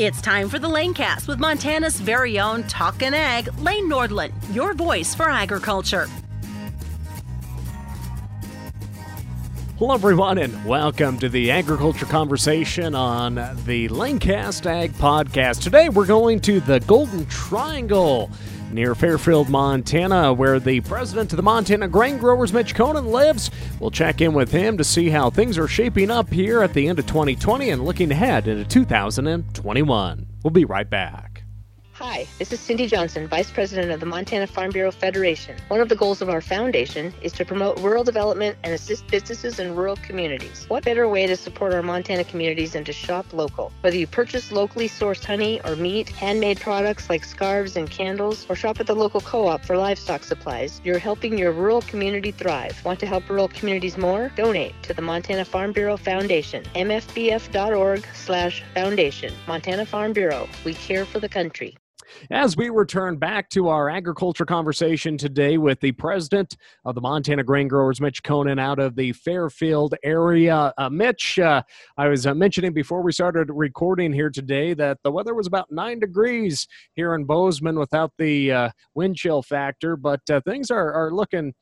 It's time for the Lanecast with Montana's very own Talkin' Ag, Lane Nordlund, your voice for agriculture. Hello, everyone, and welcome to the agriculture conversation on the Lanecast Ag Podcast. Today, we're going to the Golden Triangle near Fairfield, Montana, where the president of the Montana Grain Growers, Mitch Konen, lives. We'll check in with him to see how things are shaping up here at the end of 2020 and looking ahead into 2021. We'll be right back. Hi, this is Cindy Johnson, Vice President of the Montana Farm Bureau Federation. One of the goals of our foundation is to promote rural development and assist businesses in rural communities. What better way to support our Montana communities than to shop local? Whether you purchase locally sourced honey or meat, handmade products like scarves and candles, or shop at the local co-op for livestock supplies, you're helping your rural community thrive. Want to help rural communities more? Donate to the Montana Farm Bureau Foundation, mfbf.org slash foundation. Montana Farm Bureau, we care for the country. As we return back to our agriculture conversation today with the president of the Montana Grain Growers, Mitch Konen, out of the Fairfield area. Uh, Mitch, uh, I was uh, mentioning before we started recording here today that the weather was about nine degrees here in Bozeman without the uh, wind chill factor, but uh, things are, are looking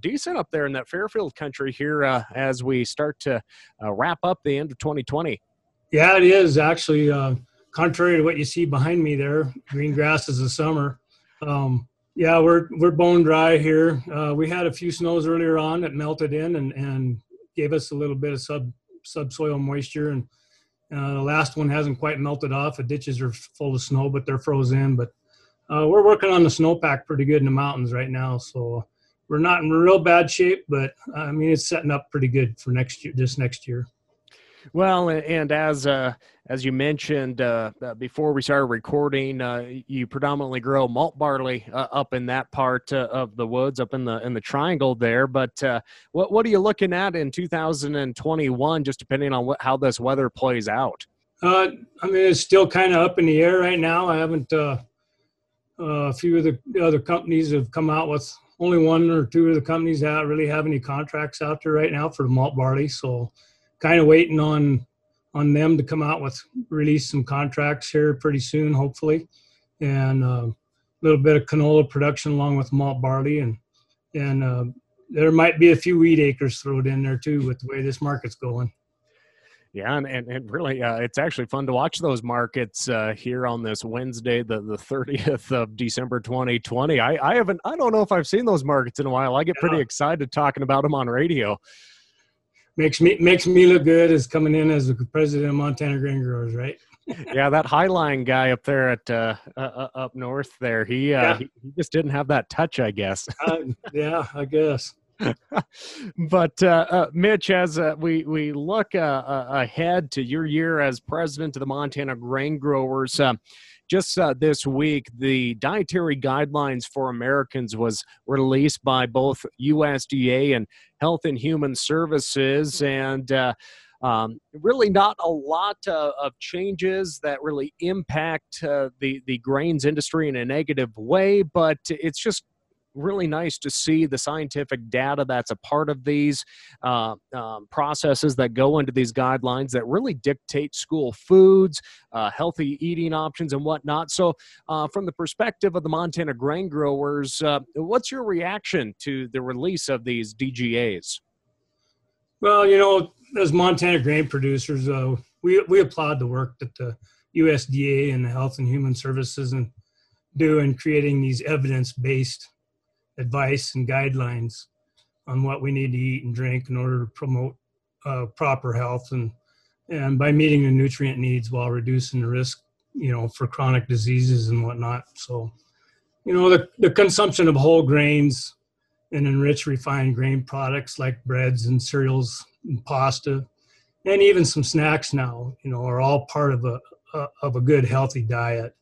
decent up there in that Fairfield country here uh, as we start to wrap up the end of 2020. Yeah, it is actually contrary to what you see behind me there, green grass is the summer. Um, yeah, we're we're bone dry here. Uh, we had a few snows earlier on that melted in and, and gave us a little bit of sub subsoil moisture, and uh, the last one hasn't quite melted off. The ditches are full of snow, but they're frozen. But uh, we're working on the snowpack pretty good in the mountains right now, so we're not in real bad shape. But I mean, it's setting up pretty good for next year. This next year. Well, and as uh, as you mentioned uh, uh, before we started recording, uh, you predominantly grow malt barley uh, up in that part uh, of the woods, up in the in the triangle there. But what what are you looking at in 2021? Just depending on what how this weather plays out. I mean, it's still kind of up in the air right now. I haven't. a few of the other companies have come out with only one or two of the companies that really have any contracts out there right now for the malt barley. So kind of waiting on on them to come out with release some contracts here pretty soon, hopefully, and uh, a little bit of canola production along with malt barley, and and uh, there might be a few wheat acres thrown in there too with the way this market's going. Yeah, and, and, and really, uh, it's actually fun to watch those markets uh, here on this Wednesday, the, the 30th of December 2020. I, I haven't, I don't know if I've seen those markets in a while. I get pretty excited talking about them on radio makes me makes me look good as coming in as the president of Montana Grain Growers, right? yeah, that Highline guy up there at uh, uh, uh, up north there, he, uh, yeah. he, he just didn't have that touch, I guess. Uh, yeah, I guess. but uh, uh, Mitch, as uh, we we look uh, uh, ahead to your year as president of the Montana Grain Growers, just uh, this week, the dietary guidelines for Americans was released by both USDA and Health and Human Services, and uh, um, really not a lot uh, of changes that really impact uh, the the grains industry in a negative way, but it's just really nice to see the scientific data that's a part of these uh, um, processes that go into these guidelines that really dictate school foods, uh, healthy eating options, and whatnot. So, uh, from the perspective of the Montana grain growers, uh, what's your reaction to the release of these DGAs? Well, you know, as Montana grain producers, uh, we we applaud the work that the USDA and the Health and Human Services and do in creating these evidence-based advice and guidelines on what we need to eat and drink in order to promote uh, proper health and and by meeting the nutrient needs while reducing the risk you know for chronic diseases and whatnot. So you know the, the consumption of whole grains and enriched refined grain products like breads and cereals and pasta and even some snacks now you know are all part of a, a of a good healthy diet.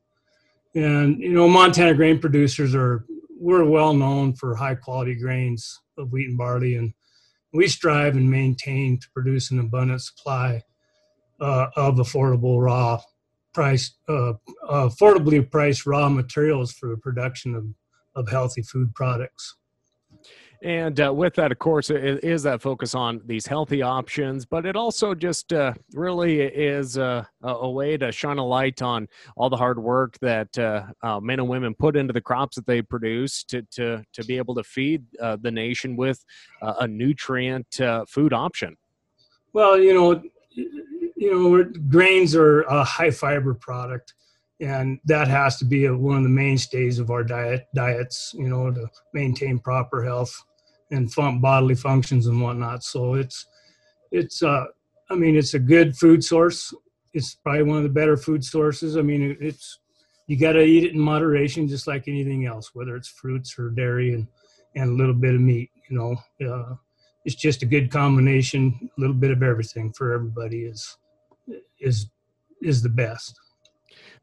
And you know montana grain producers are we're well known for high quality grains of wheat and barley, and we strive and maintain to produce an abundant supply uh, of affordable raw price, uh, affordably priced raw materials for the production of, of healthy food products. And uh, with that, of course, it is that focus on these healthy options, but it also just uh, really is a, a, way to shine a light on all the hard work that uh, uh men and women put into the crops that they produce to to to be able to feed uh, the nation with uh, a nutrient food option. Well, you know, you know, grains are a high fiber product and that has to be a, one of the mainstays of our diet diets you know to maintain proper health and fun, bodily functions and whatnot. So it's it's uh i mean it's a good food source. It's probably one of the better food sources. I mean it's you got to eat it in moderation just like anything else whether it's fruits or dairy and and a little bit of meat you know. Uh, it's just a good combination. A little bit of everything for everybody is is is the best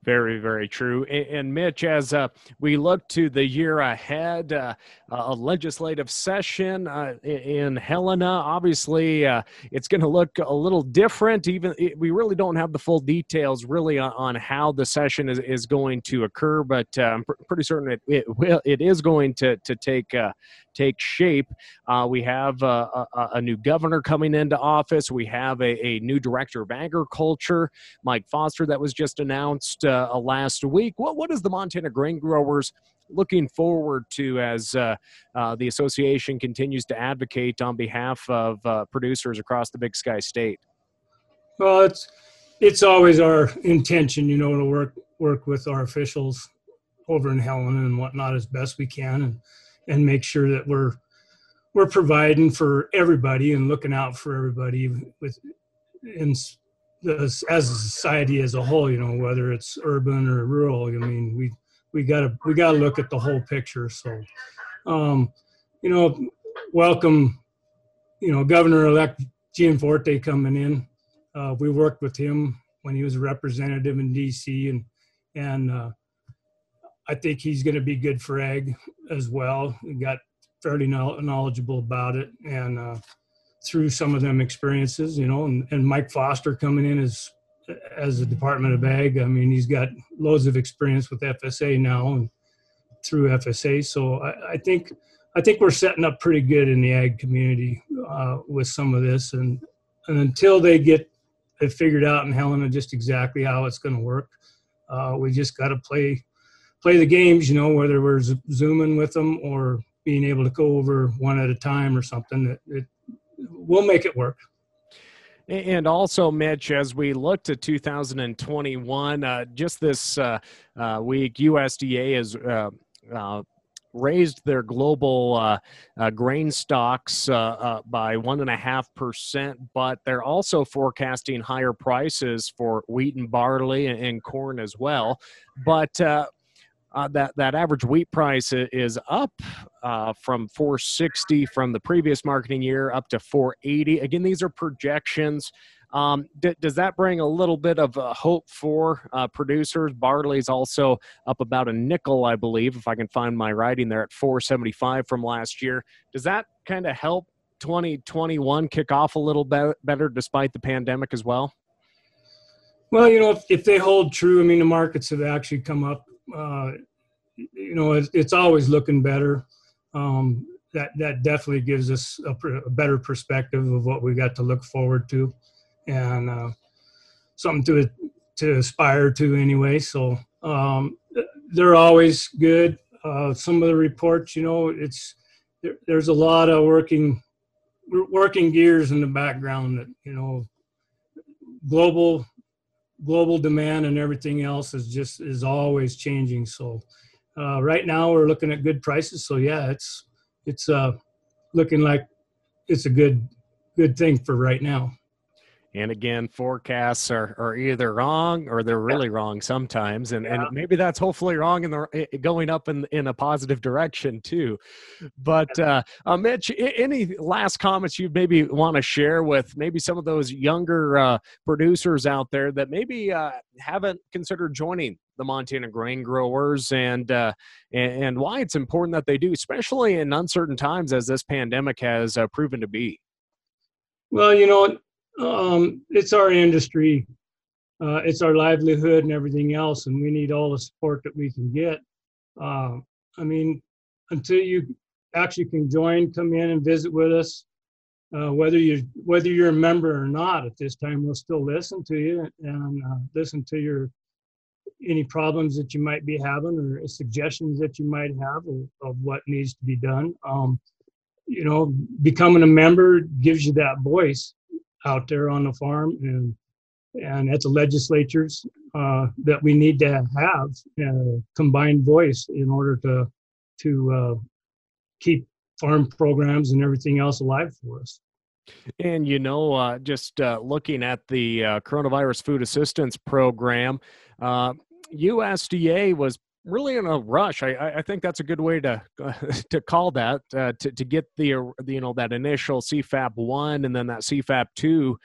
very, very true. And, Mitch, as uh, we look to the year ahead, uh, a legislative session uh, in Helena, obviously uh, it's going to look a little different. Even we really don't have the full details really on, how the session is, is going to occur, but I'm pr- pretty certain it, it will. It is going to to take uh, take shape. Uh, we have a, a, a, new governor coming into office. We have a, a, new director of agriculture, Mike Foster, that was just announced uh, last week. What what is the Montana grain growers looking forward to as uh, uh the association continues to advocate on behalf of uh, producers across the Big Sky State? Well, it's it's always our intention, you know, to work work with our officials over in Helena and whatnot as best we can, and and make sure that we're we're providing for everybody and looking out for everybody with in as a society as a whole you know whether it's urban or rural i mean we we gotta we gotta look at the whole picture so um you know welcome you know governor-elect gianforte coming in. Uh, we worked with him when he was a representative in dc and and uh, I think he's going to be good for ag as well. He got fairly knowledgeable about it and uh, through some of them experiences, you know, and, and Mike Foster coming in as as a Department of Ag. I mean, he's got loads of experience with FSA now and through FSA. So I, I think I think we're setting up pretty good in the ag community uh, with some of this, and and until they get it figured out in Helena just exactly how it's going to work, uh, we just got to play play the games, you know, whether we're zooming with them or being able to go over one at a time or something, it, it we'll make it work. And also, Mitch, as we look to 2021, uh, just this uh, uh, week, USDA has uh, uh, raised their global uh, grain stocks by one and a half percent, but they're also forecasting higher prices for wheat and barley and, and corn as well. But uh, that that average wheat price is up uh, from 460 from the previous marketing year up to 480. Again, these are projections. Um, d- does that bring a little bit of uh, hope for uh, producers? Barley's also up about a nickel, I believe, if I can find my writing there at 475 from last year. Does that kind of help 2021 kick off a little be- better despite the pandemic as well? Well, you know, if, if they hold true, I mean, the markets have actually come up uh, you know, it's, it's, always looking better. Um, that that definitely gives us a, a, better perspective of what we got to look forward to, and uh, something to to aspire to anyway. So um, they're always good. Uh, some of the reports, you know, it's there, there's a lot of working working gears in the background that you know global global demand and everything else is just is always changing. So uh, right now we're looking at good prices. So yeah, it's it's uh, looking like it's a good good thing for right now. And again, forecasts are, are either wrong or they're really yeah. wrong sometimes, and yeah. and maybe that's hopefully wrong and they're going up in in a positive direction too. But uh, uh, Mitch, any last comments you maybe want to share with maybe some of those younger uh, producers out there that maybe uh, haven't considered joining the Montana grain growers and, uh, and, and why it's important that they do, especially in uncertain times as this pandemic has uh, proven to be. Well, you know, um, it's our industry, uh, it's our livelihood and everything else, and we need all the support that we can get. Uh, I mean, until you actually can join, come in and visit with us. Uh, whether you whether you're a member or not at this time, we'll still listen to you and uh, listen to your any problems that you might be having or suggestions that you might have of, of what needs to be done. Um, you know, becoming a member gives you that voice out there on the farm and and at the legislatures uh, that we need to have a combined voice in order to to uh, keep farm programs and everything else alive for us. And you know, uh, just uh, looking at the uh, coronavirus food assistance program, USDA uh, was really in a rush. I, I think that's a good way to to call that uh, to to get the, you know that initial CFAP one and then that CFAP two.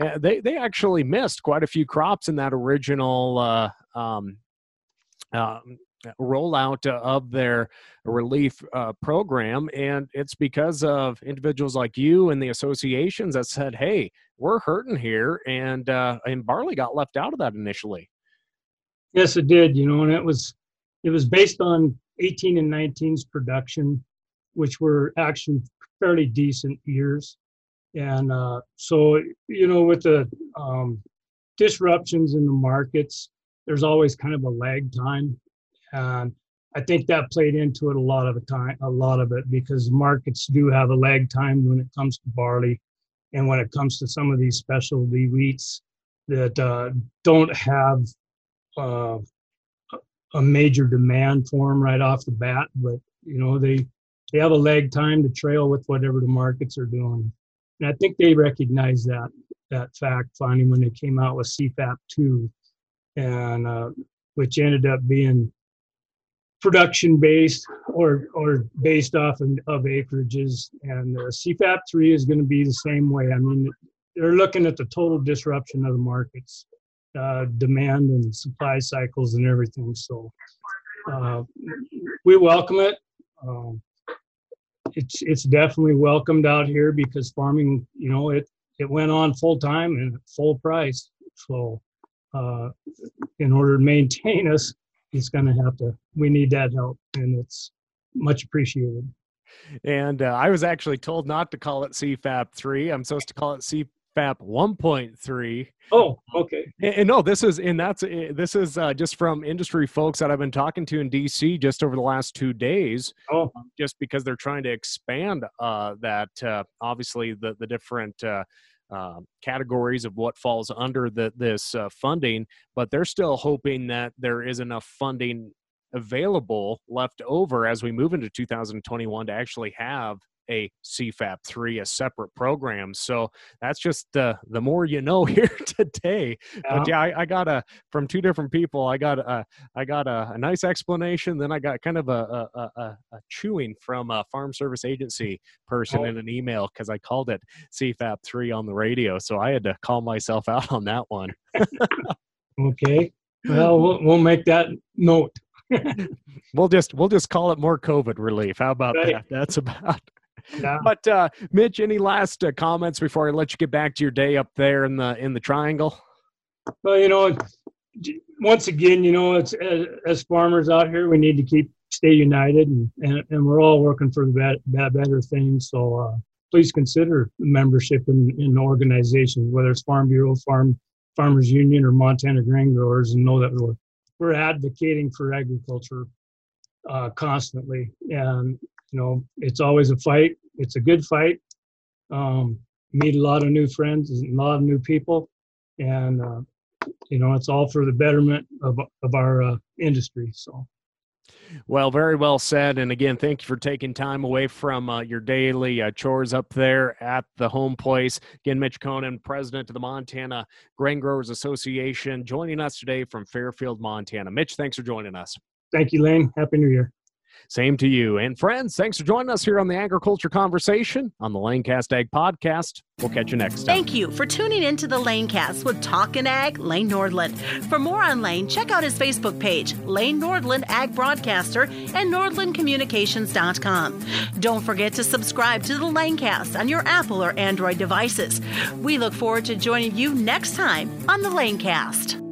Uh, they they actually missed quite a few crops in that original uh, um, um rollout of their relief uh, program, and it's because of individuals like you and the associations that said, "Hey, we're hurting here," and uh, and barley got left out of that initially. Yes, it did. You know, and it was it was based on 18 and 19's production, which were actually fairly decent years. And uh, so, you know, with the um, disruptions in the markets, there's always kind of a lag time. And I think that played into it a lot of the time, a lot of it, because markets do have a lag time when it comes to barley, and when it comes to some of these specialty wheats that uh, don't have uh, a major demand for them right off the bat, but you know they they have a lag time to trail with whatever the markets are doing, and I think they recognize that that fact finally when they came out with CFAP two, and uh, which ended up being production based or or based off of, of acreages, and uh, CFAP three is going to be the same way. I mean, they're looking at the total disruption of the markets uh, demand and supply cycles and everything. So uh, we welcome it. Um, it's it's definitely welcomed out here because farming, you know, it it went on full time and full price. So uh, in order to maintain us, it's going to have to. We need that help, and it's much appreciated. And uh, I was actually told not to call it CFAP three. I'm supposed to call it C FAP 1.3. Oh, okay. And, and, no, this is and that's eh, this is uh, just from industry folks that I've been talking to in DC just over the last two days. Oh, um, just because they're trying to expand uh, that uh, obviously the the different. Uh, uh, categories of what falls under the, this uh, funding, but they're still hoping that there is enough funding available left over as we move into 2021 to actually have a CFAP three, a separate program. So that's just uh, the more you know here today. Yeah. But yeah, I, I, got a from two different people. I got a I got a, a nice explanation. Then I got kind of a a, a, a chewing from a Farm Service Agency person oh. in an email because I called it CFAP three on the radio. So I had to call myself out on that one. okay. Well, well, we'll make that note. we'll just we'll just call it more COVID relief. How about right. that? That's about yeah. But uh, Mitch, any last uh, comments before I let you get back to your day up there in the in the triangle? Well, you know, once again, you know, it's as, as farmers out here, we need to keep stay united, and, and, and we're all working for the bad, better things. So uh, please consider membership in, in organizations, whether it's Farm Bureau, Farm Farmers Union, or Montana Grain Growers, and know that we're we're advocating for agriculture uh, constantly. And you know, it's always a fight. It's a good fight. Um, meet a lot of new friends, and a lot of new people, and uh, you know, it's all for the betterment of of our uh, industry. So. Well, very well said. And again, thank you for taking time away from uh, your daily uh, chores up there at the home place. Again, Mitch Konen, president of the Montana Grain Growers Association, joining us today from Fairfield, Montana. Mitch, thanks for joining us. Thank you, Lane. Happy New Year. Same to you. And friends, thanks for joining us here on the Agriculture Conversation on the Lanecast Ag Podcast. We'll catch you next time. Thank you for tuning in to the Lanecast with Talkin' Ag, Lane Nordlund. For more on Lane, check out his Facebook page, Lane Nordlund Ag Broadcaster, and NordlundCommunications.com. Don't forget to subscribe to the Lanecast on your Apple or Android devices. We look forward to joining you next time on the Lanecast.